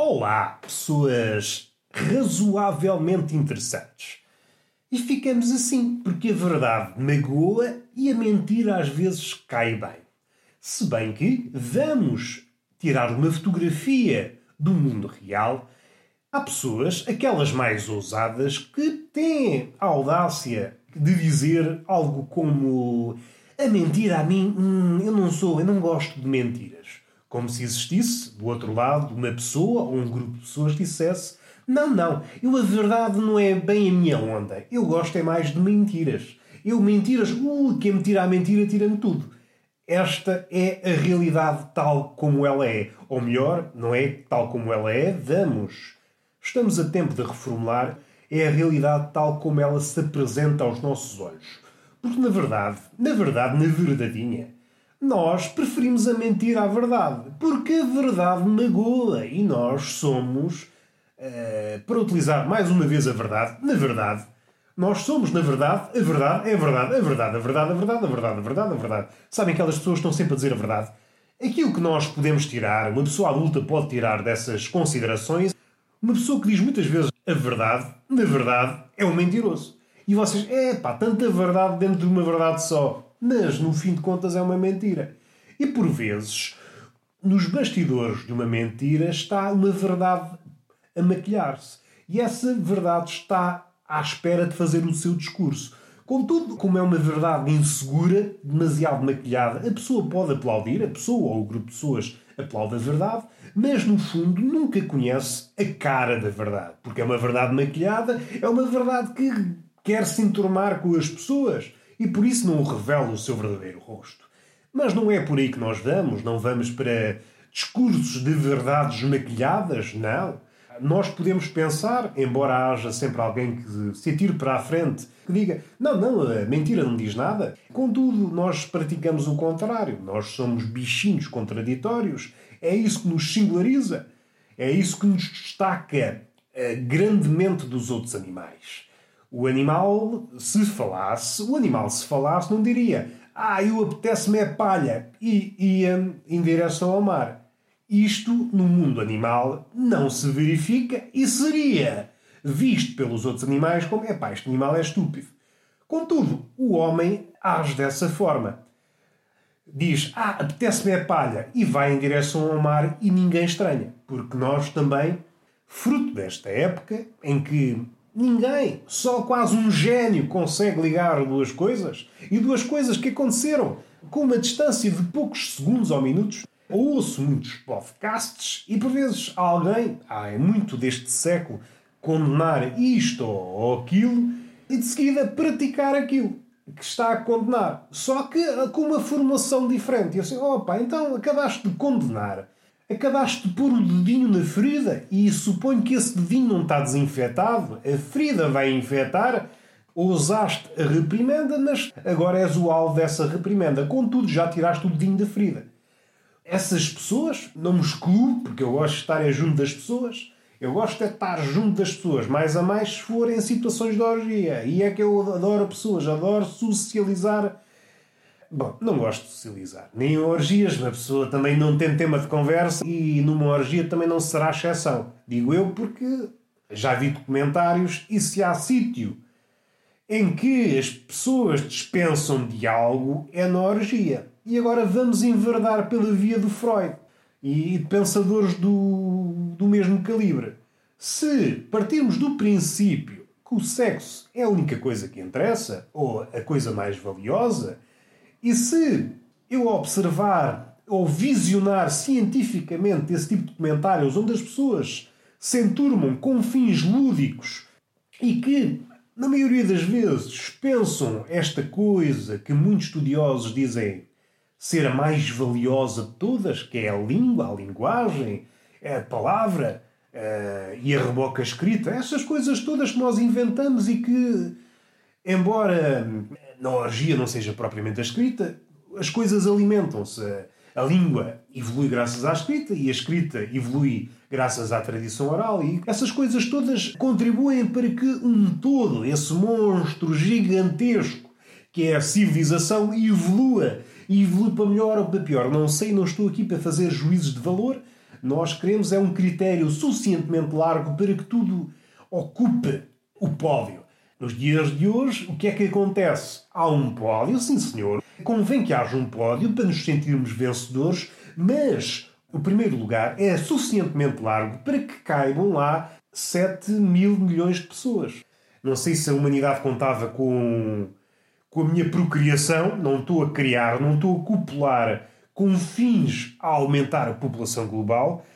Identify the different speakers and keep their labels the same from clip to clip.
Speaker 1: Olá, pessoas razoavelmente interessantes. E ficamos assim, porque a verdade magoa e a mentira às vezes cai bem. Se bem que vamos tirar uma fotografia do mundo real, há pessoas, aquelas mais ousadas, que têm a audácia de dizer algo como a mentira a mim, hum, eu não sou, eu não gosto de mentiras. Como se existisse, do outro lado, uma pessoa ou um grupo de pessoas dissesse não, não, eu a verdade não é bem a minha onda. Eu gosto é mais de mentiras. Eu mentiras, uh, quem me tira a mentira tira-me tudo. Esta é a realidade tal como ela é. Ou melhor, não é tal como ela é, vamos. Estamos a tempo de reformular, é a realidade tal como ela se apresenta aos nossos olhos. Porque na verdade, na verdade, na verdadeinha, nós preferimos a mentira à verdade. Porque a verdade magoa e nós somos, uh, para utilizar mais uma vez a verdade, na verdade, nós somos, na verdade, a verdade é a verdade, a verdade, a verdade, a verdade, a verdade, a verdade, a verdade. Sabem aquelas pessoas que estão sempre a dizer a verdade? Aquilo que nós podemos tirar, uma pessoa adulta pode tirar dessas considerações, uma pessoa que diz muitas vezes a verdade, na verdade, é um mentiroso. E vocês, é pá, tanta verdade dentro de uma verdade só. Mas, no fim de contas, é uma mentira. E por vezes, nos bastidores de uma mentira está uma verdade a maquilhar-se. E essa verdade está à espera de fazer o seu discurso. Contudo, como é uma verdade insegura, demasiado maquilhada, a pessoa pode aplaudir, a pessoa ou o grupo de pessoas aplaude a verdade, mas no fundo nunca conhece a cara da verdade. Porque é uma verdade maquilhada, é uma verdade que quer se enturmar com as pessoas e por isso não revela o seu verdadeiro rosto. Mas não é por aí que nós vamos, não vamos para discursos de verdades maquilhadas, não. Nós podemos pensar, embora haja sempre alguém que se atire para a frente, que diga: não, não, a mentira não diz nada. Contudo, nós praticamos o contrário. Nós somos bichinhos contraditórios. É isso que nos singulariza. É isso que nos destaca uh, grandemente dos outros animais. O animal, se falasse, o animal se falasse não diria ah, eu apetece-me é palha e ia em direção ao mar. Isto, no mundo animal, não se verifica e seria visto pelos outros animais como é pá, este animal é estúpido. Contudo, o homem age dessa forma. Diz, ah, apetece-me é palha e vai em direção ao mar e ninguém estranha. Porque nós também, fruto desta época em que Ninguém, só quase um gênio consegue ligar duas coisas e duas coisas que aconteceram com uma distância de poucos segundos ou minutos. Ouço muitos podcasts e por vezes alguém, ah, é muito deste século, condenar isto ou aquilo e de seguida praticar aquilo que está a condenar. Só que com uma formação diferente. E assim, opa, então acabaste de condenar acabaste de pôr o dedinho na ferida e suponho que esse dedinho não está desinfetado, a ferida vai infectar, usaste a reprimenda, mas agora és o alvo dessa reprimenda. Contudo, já tiraste o dedinho da ferida. Essas pessoas, não me excluo, porque eu gosto de estar junto das pessoas, eu gosto de estar junto das pessoas, mais a mais se for em situações de orgia. E é que eu adoro pessoas, adoro socializar Bom, não gosto de socializar. Nem em orgias, uma pessoa também não tem tema de conversa e numa orgia também não será exceção. Digo eu porque já vi documentários e se há sítio em que as pessoas dispensam de algo é na orgia. E agora vamos enverdar pela via do Freud e de pensadores do, do mesmo calibre. Se partirmos do princípio que o sexo é a única coisa que interessa, ou a coisa mais valiosa, e se eu observar ou visionar cientificamente esse tipo de comentários onde as pessoas se enturmam com fins lúdicos e que, na maioria das vezes, pensam esta coisa que muitos estudiosos dizem ser a mais valiosa de todas, que é a língua, a linguagem, é a palavra uh, e a reboca escrita, essas coisas todas que nós inventamos e que, embora na orgia não seja propriamente a escrita, as coisas alimentam-se. A língua evolui graças à escrita e a escrita evolui graças à tradição oral e essas coisas todas contribuem para que um todo, esse monstro gigantesco que é a civilização, evolua. E evolui para melhor ou para pior. Não sei, não estou aqui para fazer juízes de valor, Nós queremos é um critério suficientemente largo para que tudo ocupe o pódio. Nos dias de hoje, o que é que acontece? Há um pódio, sim senhor. Convém que haja um pódio para nos sentirmos vencedores, mas o primeiro lugar é suficientemente largo para que caibam lá 7 mil milhões de pessoas. Não sei se a humanidade contava com, com a minha procriação, não estou a criar, não estou a copular com fins a aumentar a população global.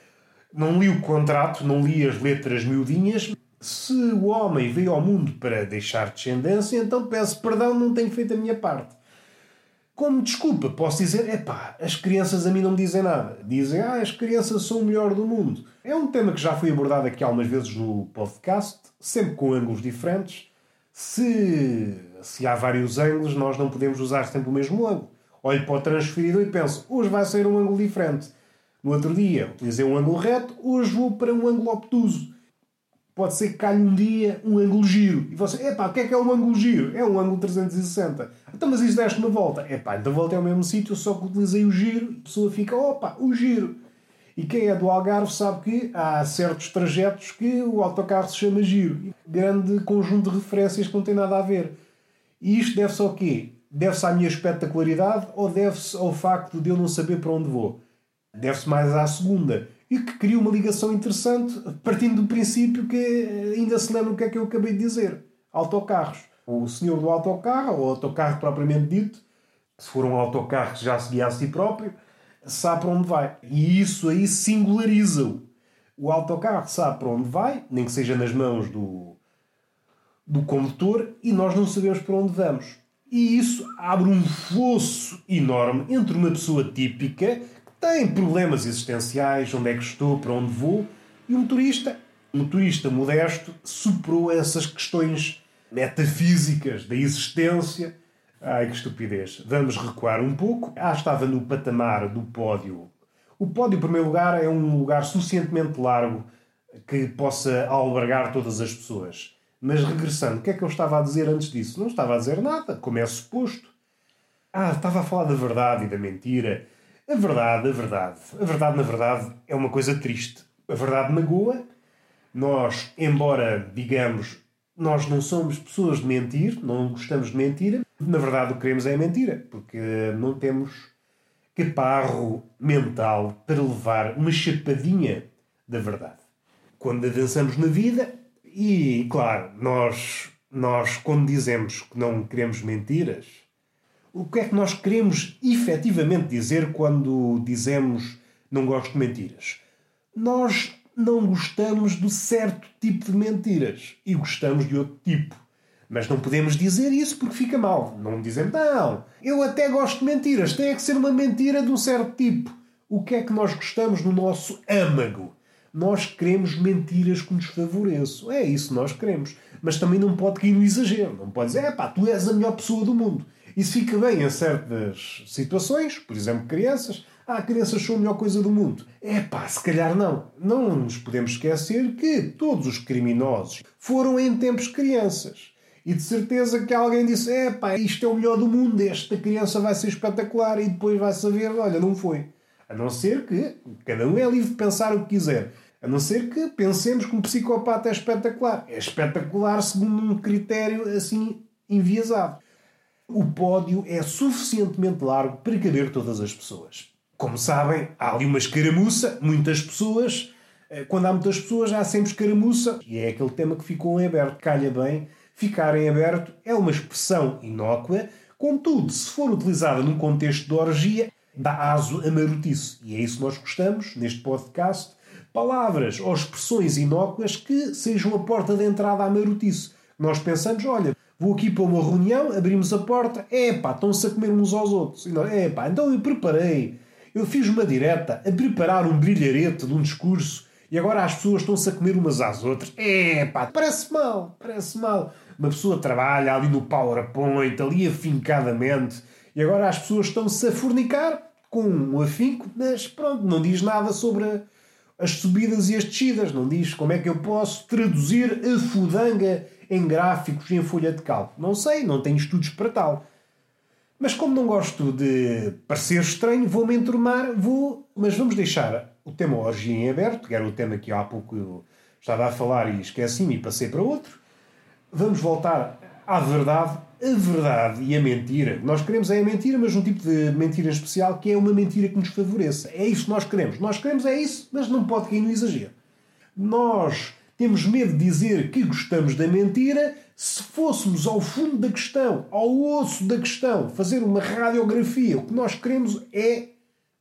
Speaker 1: Não li o contrato, não li as letras miudinhas. Se o homem veio ao mundo para deixar descendência, então peço perdão, não tenho feito a minha parte. Como desculpa, posso dizer, é pá, as crianças a mim não me dizem nada. Dizem, ah, as crianças são o melhor do mundo. É um tema que já foi abordado aqui algumas vezes no podcast, sempre com ângulos diferentes. Se, se há vários ângulos, nós não podemos usar sempre o mesmo ângulo. Olho para o transferidor e penso, hoje vai ser um ângulo diferente. No outro dia utilizei um ângulo reto, hoje vou para um ângulo obtuso. Pode ser que calhe um dia um ângulo giro. E você, epá, o que é que é um ângulo giro? É um ângulo 360. Então, mas isso deste uma volta. Epá, então volta ao mesmo sítio, só que utilizei o giro. A pessoa fica, opa, o giro. E quem é do Algarve sabe que há certos trajetos que o autocarro se chama giro. Grande conjunto de referências que não tem nada a ver. E isto deve-se ao quê? Deve-se à minha espetacularidade ou deve-se ao facto de eu não saber para onde vou? Deve-se mais à segunda e que cria uma ligação interessante, partindo do princípio que eh, ainda se lembra o que é que eu acabei de dizer: autocarros. O senhor do autocarro, ou autocarro propriamente dito, se for um autocarro que já se guia a si próprio, sabe para onde vai. E isso aí singulariza-o. O autocarro sabe para onde vai, nem que seja nas mãos do, do condutor, e nós não sabemos para onde vamos. E isso abre um fosso enorme entre uma pessoa típica tem problemas existenciais, onde é que estou, para onde vou, e o motorista, o motorista modesto, superou essas questões metafísicas da existência. Ai, que estupidez. Vamos recuar um pouco. Ah, estava no patamar do pódio. O pódio, em primeiro lugar, é um lugar suficientemente largo que possa albergar todas as pessoas. Mas regressando, o que é que eu estava a dizer antes disso? Não estava a dizer nada, como é suposto. Ah, estava a falar da verdade e da mentira a verdade, a verdade, a verdade, na verdade, é uma coisa triste. A verdade magoa. Nós, embora digamos, nós não somos pessoas de mentir, não gostamos de mentira, na verdade o que queremos é a mentira, porque não temos caparro mental para levar uma chapadinha da verdade. Quando avançamos na vida, e claro, nós, nós quando dizemos que não queremos mentiras, o que é que nós queremos efetivamente dizer quando dizemos não gosto de mentiras? Nós não gostamos do certo tipo de mentiras e gostamos de outro tipo. Mas não podemos dizer isso porque fica mal. Não dizemos, não, eu até gosto de mentiras, tem que ser uma mentira de um certo tipo. O que é que nós gostamos no nosso âmago? Nós queremos mentiras que nos favoreçam. É isso que nós queremos. Mas também não pode cair no exagero. Não pode dizer, é pá, tu és a melhor pessoa do mundo. Isso fica bem em certas situações, por exemplo, crianças. Ah, crianças são a melhor coisa do mundo. É pá, se calhar não. Não nos podemos esquecer que todos os criminosos foram em tempos crianças. E de certeza que alguém disse: é pá, isto é o melhor do mundo, esta criança vai ser espetacular e depois vai saber, olha, não foi. A não ser que cada um é livre de pensar o que quiser. A não ser que pensemos que um psicopata é espetacular. É espetacular segundo um critério assim enviesado o pódio é suficientemente largo para caber todas as pessoas. Como sabem, há ali uma escaramuça, muitas pessoas. Eh, quando há muitas pessoas, há sempre escaramuça. E é aquele tema que ficou em aberto. Calha bem, ficar em aberto é uma expressão inócua, contudo, se for utilizada num contexto de orgia, dá aso a marotice. E é isso que nós gostamos, neste podcast. Palavras ou expressões inócuas que sejam a porta de entrada à marotice. Nós pensamos, olha, Vou aqui para uma reunião, abrimos a porta, é estão-se a comer uns aos outros. É então eu preparei. Eu fiz uma direta a preparar um brilharete de um discurso e agora as pessoas estão-se a comer umas às outras. É parece mal, parece mal. Uma pessoa trabalha ali no PowerPoint, ali afincadamente, e agora as pessoas estão-se a fornicar com um afinco, mas pronto, não diz nada sobre as subidas e as descidas, não diz como é que eu posso traduzir a fudanga em gráficos e em folha de cálculo. Não sei, não tenho estudos para tal. Mas como não gosto de parecer estranho, vou-me enturmar, vou. Mas vamos deixar o tema orgia em aberto, que era o tema que há pouco eu estava a falar e esqueci-me e passei para outro. Vamos voltar à verdade, a verdade e a mentira. Nós queremos é a mentira, mas um tipo de mentira especial que é uma mentira que nos favoreça. É isso que nós queremos. Nós queremos é isso, mas não pode cair no exagero. Nós temos medo de dizer que gostamos da mentira se fôssemos ao fundo da questão, ao osso da questão, fazer uma radiografia. O que nós queremos é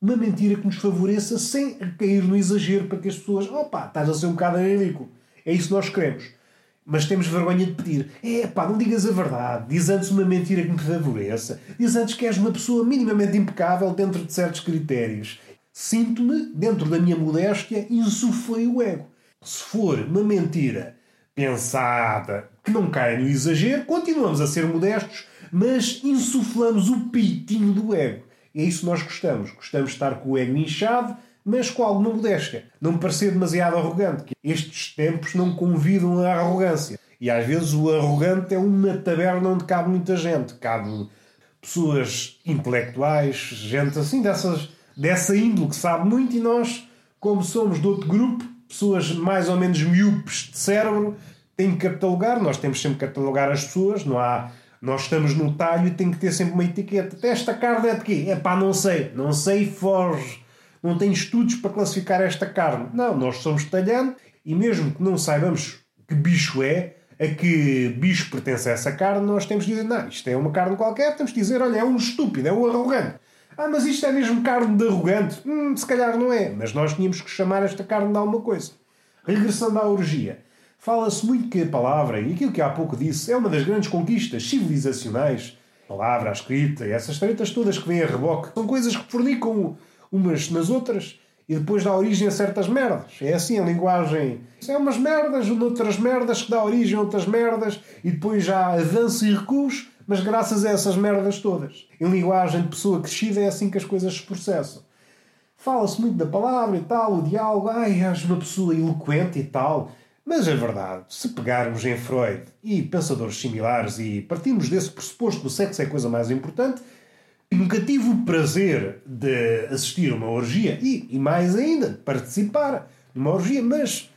Speaker 1: uma mentira que nos favoreça sem cair no exagero para que as pessoas, opa, estás a ser um bocado ridículo. É isso que nós queremos. Mas temos vergonha de pedir. É pá, não digas a verdade. Diz antes uma mentira que me favoreça. Diz antes que és uma pessoa minimamente impecável dentro de certos critérios. Sinto-me, dentro da minha modéstia, insuflei o ego. Se for uma mentira pensada, que não cai no exagero, continuamos a ser modestos, mas insuflamos o pitinho do ego. E é isso que nós gostamos. Gostamos de estar com o ego inchado, mas com alguma modéstia. Não parecer demasiado arrogante, que estes tempos não convidam à arrogância. E às vezes o arrogante é uma taberna onde cabe muita gente. Cabe pessoas intelectuais, gente assim dessas, dessa índole que sabe muito, e nós, como somos de outro grupo, pessoas mais ou menos miúpes de cérebro, tem que catalogar. Nós temos sempre que catalogar as pessoas, não há. Nós estamos no talho e tem que ter sempre uma etiqueta. Esta carne é de quê? É pá, não sei. Não sei, foge não tem estudos para classificar esta carne. Não, nós somos talhando e mesmo que não saibamos que bicho é, a que bicho pertence essa carne, nós temos de dizer, não, isto é uma carne qualquer, temos de dizer, olha, é um estúpido, é um arrogante. Ah, mas isto é mesmo carne de arrogante? Hum, se calhar não é, mas nós tínhamos que chamar esta carne de alguma coisa. Regressando à orgia. Fala-se muito que a palavra, e aquilo que há pouco disse, é uma das grandes conquistas civilizacionais. A palavra, a escrita e essas tretas todas que vêm a reboque são coisas que fornicam umas nas outras e depois dá origem a certas merdas. É assim a linguagem. É umas merdas, noutras merdas que dá origem a outras merdas e depois já avanço e recuos, mas graças a essas merdas todas. Em linguagem de pessoa crescida é assim que as coisas se processam. Fala-se muito da palavra e tal, o diálogo, ai, és uma pessoa eloquente e tal. Mas é verdade, se pegarmos em Freud e pensadores similares e partirmos desse pressuposto que o sexo é a coisa mais importante, Nunca tive o prazer de assistir a uma orgia e, e mais ainda, participar numa orgia, mas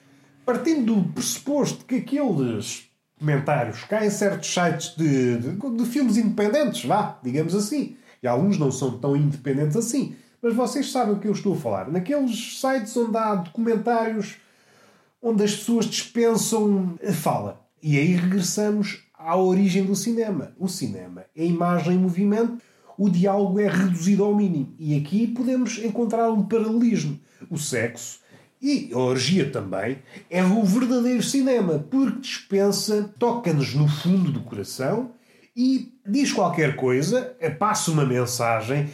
Speaker 1: partindo do pressuposto que aqueles comentários caem em certos sites de, de, de, filmes independentes, vá, digamos assim, e alguns não são tão independentes assim, mas vocês sabem o que eu estou a falar. Naqueles sites onde há documentários onde as pessoas dispensam a fala. E aí regressamos à origem do cinema. O cinema é imagem em movimento o diálogo é reduzido ao mínimo. E aqui podemos encontrar um paralelismo. O sexo e a orgia também é o verdadeiro cinema, porque dispensa, toca-nos no fundo do coração e diz qualquer coisa, passa uma mensagem.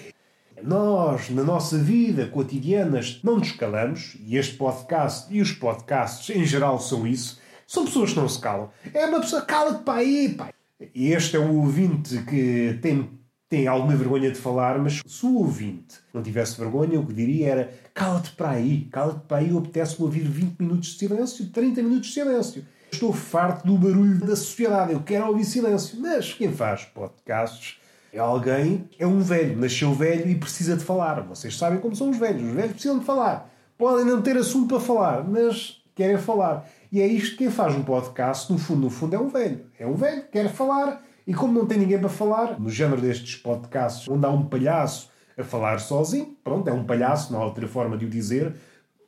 Speaker 1: Nós, na nossa vida cotidiana, não nos calamos, e este podcast e os podcasts em geral são isso. São pessoas que não se calam. É uma pessoa, cala-te para aí, pai. Este é o ouvinte que tem tem alguma vergonha de falar, mas se o ouvinte não tivesse vergonha, o que diria era cala-te para aí, cala-te para aí, apetece-me ouvir 20 minutos de silêncio, 30 minutos de silêncio. Estou farto do barulho da sociedade, eu quero ouvir silêncio. Mas quem faz podcasts é alguém, é um velho, nasceu velho e precisa de falar. Vocês sabem como são os velhos, os velhos precisam de falar. Podem não ter assunto para falar, mas querem falar. E é isto que quem faz um podcast, no fundo, no fundo, é um velho. É um velho, quer falar e como não tem ninguém para falar, no género destes podcasts, onde há um palhaço a falar sozinho, pronto, é um palhaço, não há outra forma de o dizer,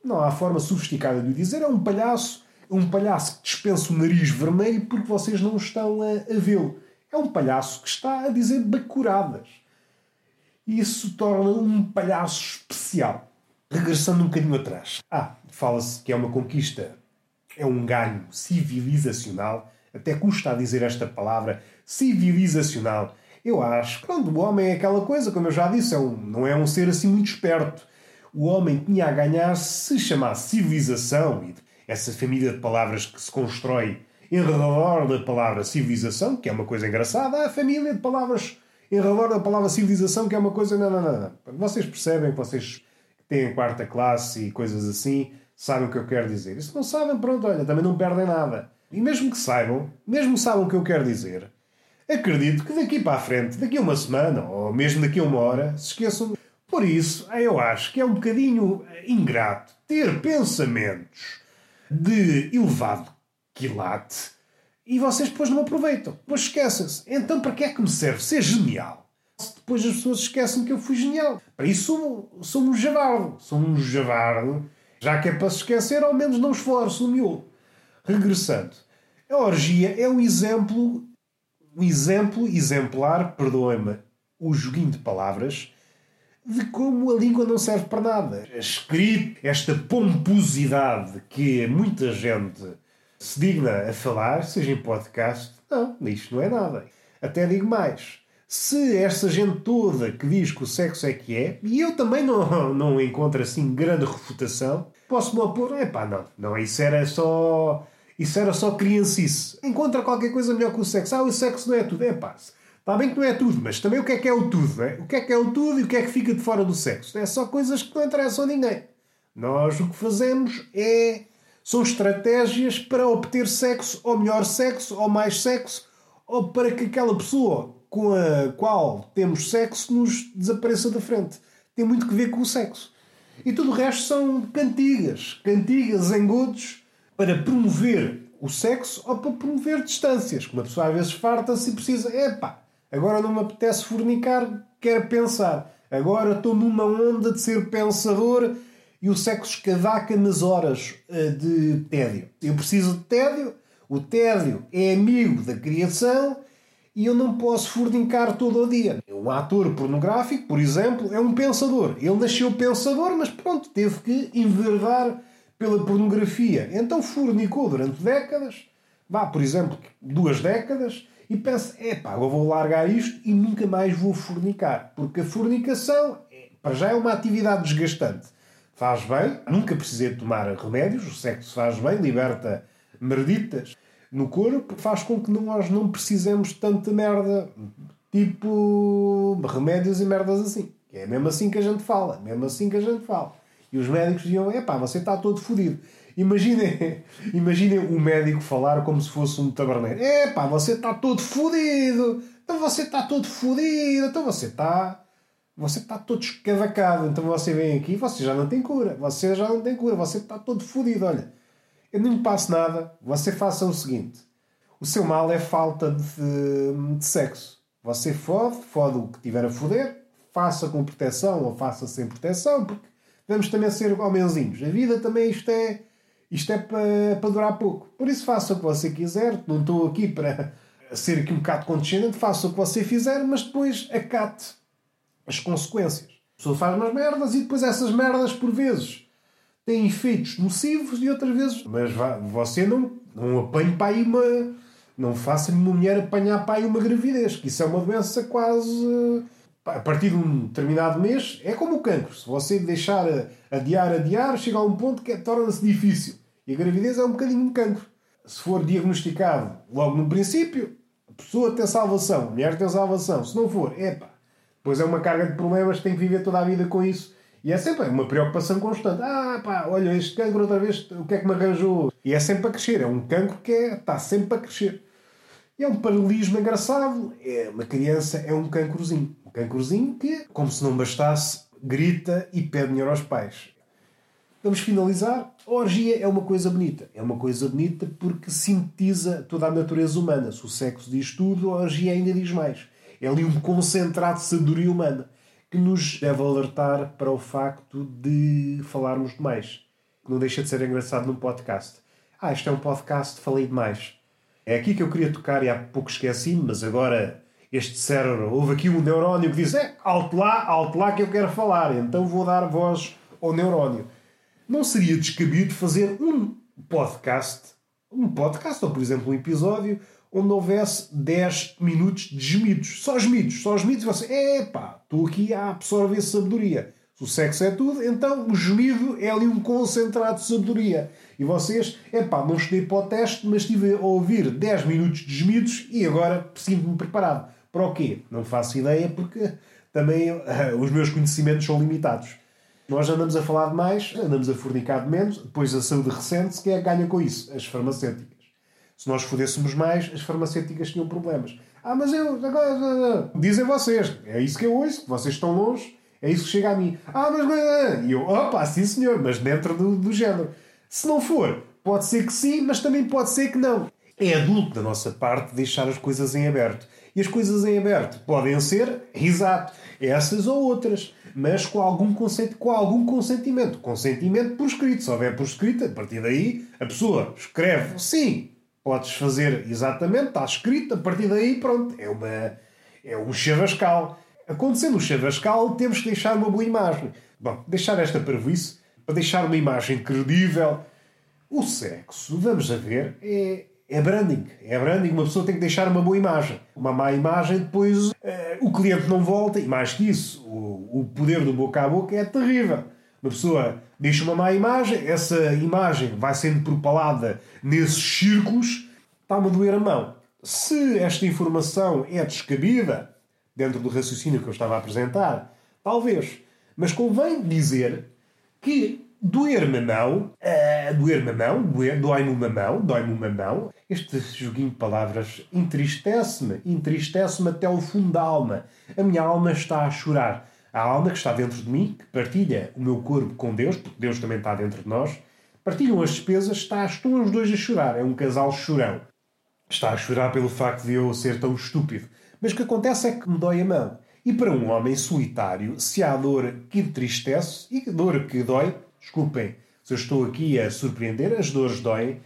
Speaker 1: não há forma sofisticada de o dizer, é um palhaço, um palhaço que dispensa o nariz vermelho porque vocês não estão a, a vê-lo. É um palhaço que está a dizer bacuradas. E isso torna um palhaço especial. Regressando um bocadinho atrás. Ah, fala-se que é uma conquista, é um ganho civilizacional. Até custa a dizer esta palavra, civilizacional. Eu acho que quando o homem é aquela coisa, como eu já disse, é um, não é um ser assim muito esperto. O homem tinha a ganhar se chamasse civilização e essa família de palavras que se constrói em redor da palavra civilização, que é uma coisa engraçada, a família de palavras em redor da palavra civilização, que é uma coisa. Não, não, não. não. Vocês percebem, vocês têm quarta classe e coisas assim, sabem o que eu quero dizer. E se não sabem, pronto, olha, também não perdem nada. E mesmo que saibam, mesmo saibam o que eu quero dizer, acredito que daqui para a frente, daqui a uma semana, ou mesmo daqui a uma hora, se esqueçam. Por isso, eu acho que é um bocadinho ingrato ter pensamentos de elevado quilate e vocês depois não aproveitam. Depois esquecem-se. Então, para que é que me serve ser genial? Se depois as pessoas esquecem que eu fui genial. Para isso, sou, sou um javardo. Sou um javardo. Já que é para se esquecer, ao menos não esforço o miolo. Regressando. A orgia é um exemplo, um exemplo exemplar, perdoem-me o joguinho de palavras, de como a língua não serve para nada. A escrita, esta pomposidade que muita gente se digna a falar, seja em podcast, não, isto não é nada. Até digo mais. Se essa gente toda que diz que o sexo é que é, e eu também não, não encontro assim grande refutação, posso-me opor, é pá, não, não, isso era só. Isso era só criancice. Encontra qualquer coisa melhor que o sexo. Ah, o sexo não é tudo. É pá, Está bem que não é tudo, mas também o que é que é o tudo? É? O que é que é o tudo e o que é que fica de fora do sexo? É só coisas que não interessam a ninguém. Nós o que fazemos é. São estratégias para obter sexo, ou melhor sexo, ou mais sexo, ou para que aquela pessoa com a qual temos sexo nos desapareça da frente. Tem muito que ver com o sexo. E tudo o resto são cantigas. Cantigas em godos para promover o sexo ou para promover distâncias. Uma pessoa às vezes farta-se e precisa. Epá, Agora não me apetece fornicar, quero pensar. Agora estou numa onda de ser pensador e o sexo escavaca nas horas uh, de tédio. Eu preciso de tédio, o tédio é amigo da criação e eu não posso fornicar todo o dia. Um ator pornográfico, por exemplo, é um pensador. Ele nasceu pensador, mas pronto, teve que enverdar pela pornografia. Então fornicou durante décadas, vá, por exemplo, duas décadas, e pensa, epá, eu vou largar isto e nunca mais vou fornicar. Porque a fornicação, é, para já, é uma atividade desgastante. Faz bem, nunca precisei tomar remédios, o sexo faz bem, liberta merditas no corpo, faz com que nós não precisemos de tanta merda, tipo remédios e merdas assim. É mesmo assim que a gente fala, mesmo assim que a gente fala. E os médicos diziam, epá, você está todo fodido. Imaginem, imaginem um médico falar como se fosse um taberneiro. Epá, você está todo fodido. Então você está todo fodido. Então você está... Você está todo escavacado. Então você vem aqui você já não tem cura. Você já não tem cura. Você está todo fodido. Olha, eu não lhe passo nada. Você faça o seguinte. O seu mal é falta de, de sexo. Você fode, fode o que tiver a foder. Faça com proteção ou faça sem proteção. Porque vamos também ser homenzinhos. A vida também isto é isto é para, para durar pouco. Por isso faça o que você quiser. Não estou aqui para ser aqui um bocado condescendente. Faça o que você fizer, mas depois acate as consequências. A pessoa faz umas merdas e depois essas merdas, por vezes, têm efeitos nocivos e outras vezes. Mas vá, você não, não apanhe para aí uma. Não faça nenhuma mulher apanhar para aí uma gravidez, que isso é uma doença quase a partir de um determinado mês, é como o cancro. Se você deixar adiar, adiar, chega a um ponto que torna-se difícil. E a gravidez é um bocadinho um cancro. Se for diagnosticado logo no princípio, a pessoa tem salvação, a mulher tem salvação. Se não for, epá, depois é uma carga de problemas, tem que viver toda a vida com isso. E é sempre uma preocupação constante. Ah, pá, olha, este cancro outra vez, o que é que me arranjou? E é sempre a crescer. É um cancro que é, está sempre a crescer. E é um paralelismo engraçado. É, uma criança é um cancrozinho. Cancrozinho que, como se não bastasse, grita e pede dinheiro aos pais. Vamos finalizar. A orgia é uma coisa bonita. É uma coisa bonita porque sintetiza toda a natureza humana. Se o sexo diz tudo, a orgia ainda diz mais. É ali um concentrado de sabedoria humana que nos deve alertar para o facto de falarmos demais. Que não deixa de ser engraçado num podcast. Ah, isto é um podcast, falei demais. É aqui que eu queria tocar e há pouco esqueci mas agora este cérebro, houve aqui um neurónio que disse: é, alto lá, alto lá que eu quero falar, então vou dar voz ao neurónio não seria descabido fazer um podcast, um podcast, ou por exemplo um episódio, onde houvesse 10 minutos de gemidos. Só gemidos, só gemidos. E você, epá, estou aqui a absorver sabedoria. Se o sexo é tudo, então o gemido é ali um concentrado de sabedoria. E vocês, epá, não estudei para o teste, mas estive a ouvir 10 minutos de gemidos e agora sinto-me preparado. Para o quê? Não faço ideia porque também uh, os meus conhecimentos são limitados. Nós andamos a falar de mais, andamos a fornicar de menos, depois a saúde recente, que é ganha com isso? As farmacêuticas. Se nós fodêssemos mais, as farmacêuticas tinham problemas.
Speaker 2: Ah, mas eu. Dizem vocês. É isso que eu ouço. Vocês estão longe. É isso que chega a mim. Ah, mas. E eu, opa, sim senhor, mas dentro do, do género. Se não for, pode ser que sim, mas também pode ser que não. É adulto da nossa parte deixar as coisas em aberto. E as coisas em aberto podem ser, exato, essas ou outras, mas com algum, consent, com algum consentimento. Consentimento por escrito. Se houver por escrito, a partir daí a pessoa escreve sim, podes fazer exatamente, está escrito, a partir daí, pronto, é, uma, é um chavascal. Acontecendo o chavascal, temos que deixar uma boa imagem. Bom, deixar esta prejuízo para deixar uma imagem credível. O sexo, vamos a ver, é, é branding. É branding. Uma pessoa tem que deixar uma boa imagem. Uma má imagem, depois uh, o cliente não volta. E mais que isso, o, o poder do boca a boca é terrível. Uma pessoa deixa uma má imagem, essa imagem vai sendo propalada nesses círculos, está-me a doer a mão. Se esta informação é descabida, dentro do raciocínio que eu estava a apresentar, talvez. Mas convém dizer que doer-me a mão, uh, doer-me a mão, dói-me uma mão, dói-me uma mão, este joguinho de palavras entristece-me, entristece-me até o fundo da alma. A minha alma está a chorar. A alma que está dentro de mim, que partilha o meu corpo com Deus, porque Deus também está dentro de nós, partilham as despesas, está, estão os dois a chorar. É um casal chorão. Está a chorar pelo facto de eu ser tão estúpido. Mas o que acontece é que me dói a mão. E para um homem solitário, se há dor que entristece e dor que dói, desculpem se eu estou aqui a surpreender, as dores doem,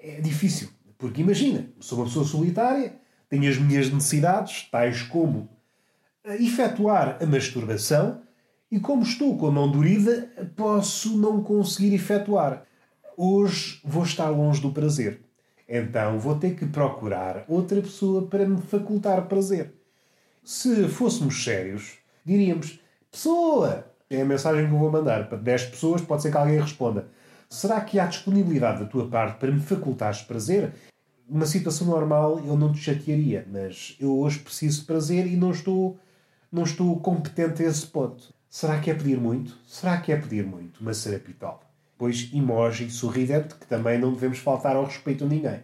Speaker 2: é difícil. Porque imagina, sou uma pessoa solitária, tenho as minhas necessidades, tais como efetuar a masturbação, e como estou com a mão dorida, posso não conseguir efetuar. Hoje vou estar longe do prazer. Então vou ter que procurar outra pessoa para me facultar prazer. Se fôssemos sérios, diríamos: Pessoa! É a mensagem que eu vou mandar para 10 pessoas, pode ser que alguém responda. Será que há disponibilidade da tua parte para me facultares prazer? Numa situação normal eu não te chatearia, mas eu hoje preciso de prazer e não estou, não estou competente a esse ponto. Será que é pedir muito? Será que é pedir muito uma serapitola? Pois emoji sorridente, que também não devemos faltar ao respeito a ninguém.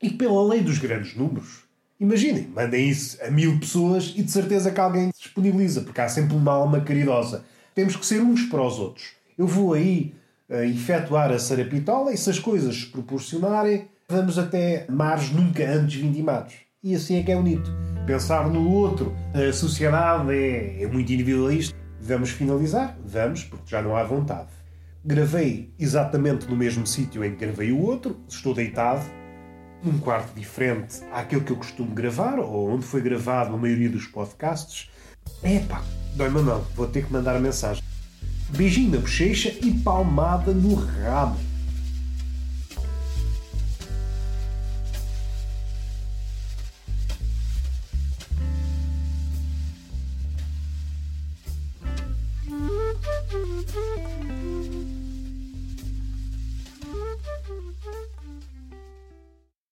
Speaker 2: E pela lei dos grandes números, imaginem, mandem isso a mil pessoas e de certeza que alguém disponibiliza, porque há sempre uma alma caridosa. Temos que ser uns para os outros. Eu vou aí uh, efetuar a serapitola e se as coisas se proporcionarem, vamos até mares nunca antes vindimados. E assim é que é bonito. Pensar no outro. A sociedade é, é muito individualista. Vamos finalizar? Vamos, porque já não há vontade. Gravei exatamente no mesmo sítio em que gravei o outro. Estou deitado, num quarto diferente àquele que eu costumo gravar, ou onde foi gravado a maioria dos podcasts. Epá, dói-me a mão. Vou ter que mandar a mensagem. Beijinho na bochecha e palmada no rabo.